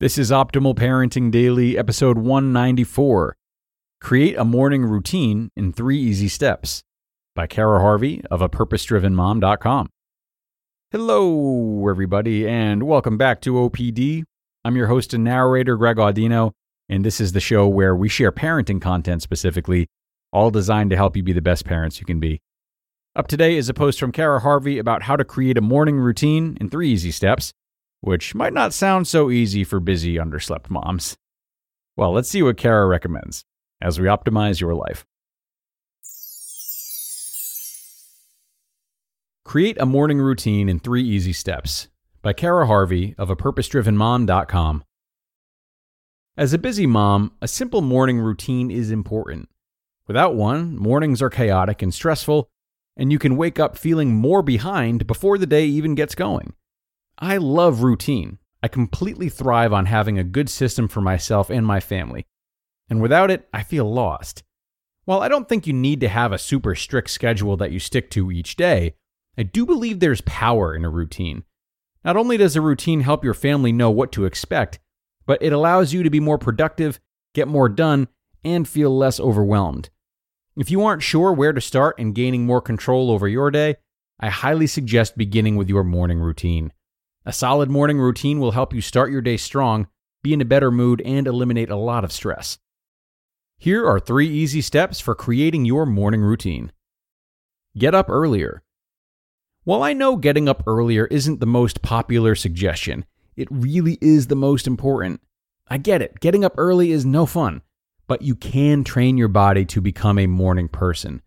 This is Optimal Parenting Daily, episode 194 Create a Morning Routine in Three Easy Steps by Cara Harvey of a purposedrivenmom.com. Hello, everybody, and welcome back to OPD. I'm your host and narrator, Greg Audino, and this is the show where we share parenting content specifically, all designed to help you be the best parents you can be. Up today is a post from Cara Harvey about how to create a morning routine in three easy steps which might not sound so easy for busy, underslept moms. Well, let's see what Cara recommends as we optimize your life. Create a morning routine in three easy steps by Cara Harvey of a purposedrivenmom.com. As a busy mom, a simple morning routine is important. Without one, mornings are chaotic and stressful, and you can wake up feeling more behind before the day even gets going. I love routine. I completely thrive on having a good system for myself and my family. And without it, I feel lost. While I don't think you need to have a super strict schedule that you stick to each day, I do believe there's power in a routine. Not only does a routine help your family know what to expect, but it allows you to be more productive, get more done, and feel less overwhelmed. If you aren't sure where to start in gaining more control over your day, I highly suggest beginning with your morning routine. A solid morning routine will help you start your day strong, be in a better mood, and eliminate a lot of stress. Here are three easy steps for creating your morning routine. Get up earlier. While I know getting up earlier isn't the most popular suggestion, it really is the most important. I get it, getting up early is no fun, but you can train your body to become a morning person.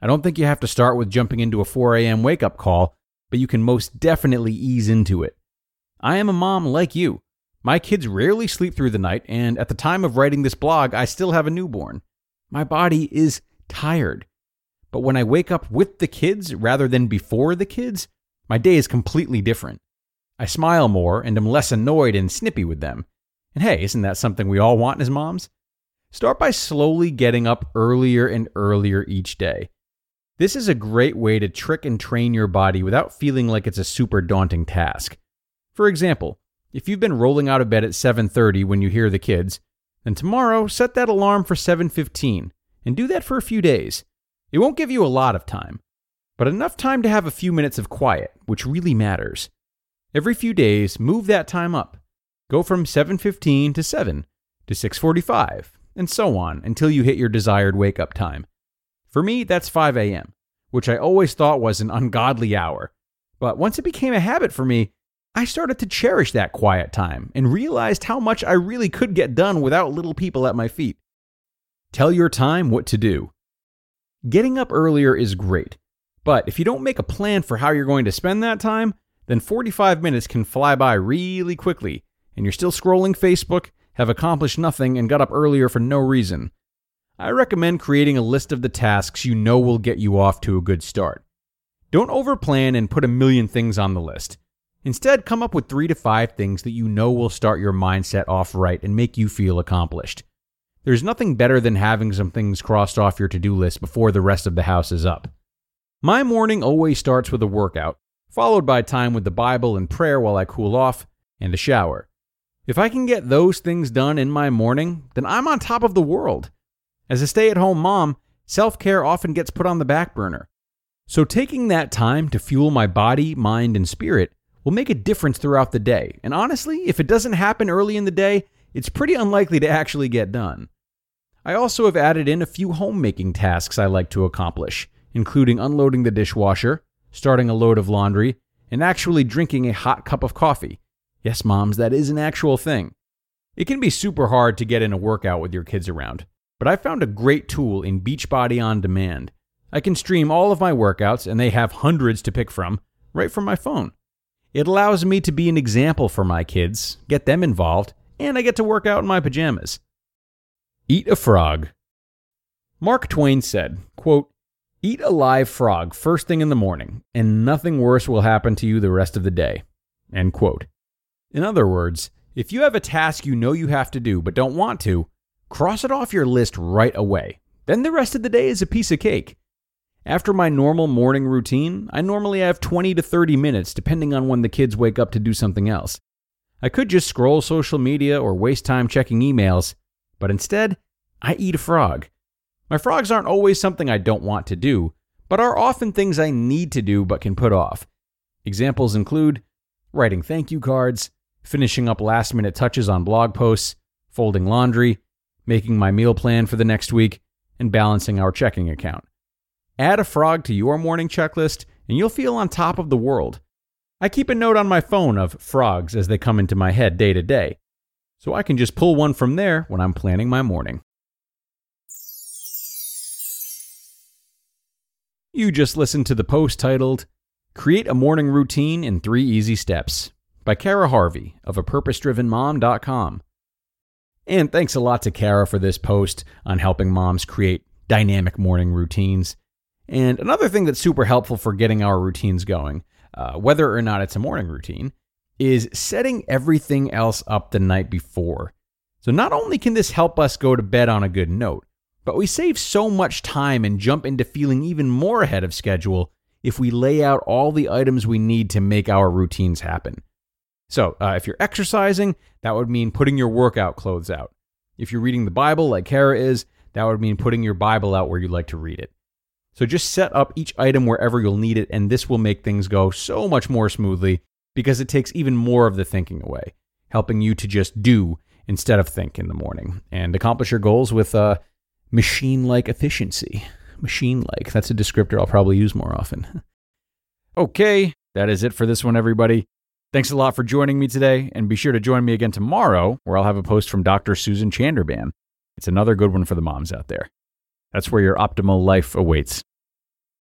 I don't think you have to start with jumping into a 4 a.m. wake up call, but you can most definitely ease into it. I am a mom like you. My kids rarely sleep through the night, and at the time of writing this blog, I still have a newborn. My body is tired. But when I wake up with the kids rather than before the kids, my day is completely different. I smile more and am less annoyed and snippy with them. And hey, isn't that something we all want as moms? Start by slowly getting up earlier and earlier each day. This is a great way to trick and train your body without feeling like it's a super daunting task. For example, if you've been rolling out of bed at 7:30 when you hear the kids, then tomorrow set that alarm for 7:15 and do that for a few days. It won't give you a lot of time, but enough time to have a few minutes of quiet, which really matters. Every few days, move that time up. Go from 7:15 to 7 to 6:45 and so on until you hit your desired wake up time. For me, that's 5 a.m., which I always thought was an ungodly hour. But once it became a habit for me, I started to cherish that quiet time and realized how much I really could get done without little people at my feet. Tell your time what to do. Getting up earlier is great, but if you don't make a plan for how you're going to spend that time, then 45 minutes can fly by really quickly, and you're still scrolling Facebook, have accomplished nothing, and got up earlier for no reason. I recommend creating a list of the tasks you know will get you off to a good start. Don't overplan and put a million things on the list. Instead, come up with three to five things that you know will start your mindset off right and make you feel accomplished. There's nothing better than having some things crossed off your to do list before the rest of the house is up. My morning always starts with a workout, followed by time with the Bible and prayer while I cool off, and a shower. If I can get those things done in my morning, then I'm on top of the world. As a stay at home mom, self care often gets put on the back burner. So taking that time to fuel my body, mind, and spirit will make a difference throughout the day. And honestly, if it doesn't happen early in the day, it's pretty unlikely to actually get done. I also have added in a few homemaking tasks I like to accomplish, including unloading the dishwasher, starting a load of laundry, and actually drinking a hot cup of coffee. Yes, moms, that is an actual thing. It can be super hard to get in a workout with your kids around, but I found a great tool in Beachbody On Demand. I can stream all of my workouts, and they have hundreds to pick from, right from my phone. It allows me to be an example for my kids, get them involved, and I get to work out in my pajamas. Eat a frog. Mark Twain said, quote, Eat a live frog first thing in the morning, and nothing worse will happen to you the rest of the day. End quote. In other words, if you have a task you know you have to do but don't want to, cross it off your list right away. Then the rest of the day is a piece of cake. After my normal morning routine, I normally have 20 to 30 minutes depending on when the kids wake up to do something else. I could just scroll social media or waste time checking emails, but instead, I eat a frog. My frogs aren't always something I don't want to do, but are often things I need to do but can put off. Examples include writing thank you cards, finishing up last minute touches on blog posts, folding laundry, making my meal plan for the next week, and balancing our checking account. Add a frog to your morning checklist, and you'll feel on top of the world. I keep a note on my phone of frogs as they come into my head day to day, so I can just pull one from there when I'm planning my morning. You just listened to the post titled Create a Morning Routine in Three Easy Steps by Cara Harvey of a purposedrivenmom.com. And thanks a lot to Cara for this post on helping moms create dynamic morning routines. And another thing that's super helpful for getting our routines going, uh, whether or not it's a morning routine, is setting everything else up the night before. So not only can this help us go to bed on a good note, but we save so much time and jump into feeling even more ahead of schedule if we lay out all the items we need to make our routines happen. So, uh, if you're exercising, that would mean putting your workout clothes out. If you're reading the Bible like Cara is, that would mean putting your Bible out where you like to read it. So just set up each item wherever you'll need it, and this will make things go so much more smoothly because it takes even more of the thinking away, helping you to just do instead of think in the morning and accomplish your goals with uh, machine like efficiency. Machine like, that's a descriptor I'll probably use more often. okay, that is it for this one, everybody. Thanks a lot for joining me today, and be sure to join me again tomorrow, where I'll have a post from Dr. Susan Chanderban. It's another good one for the moms out there. That's where your optimal life awaits.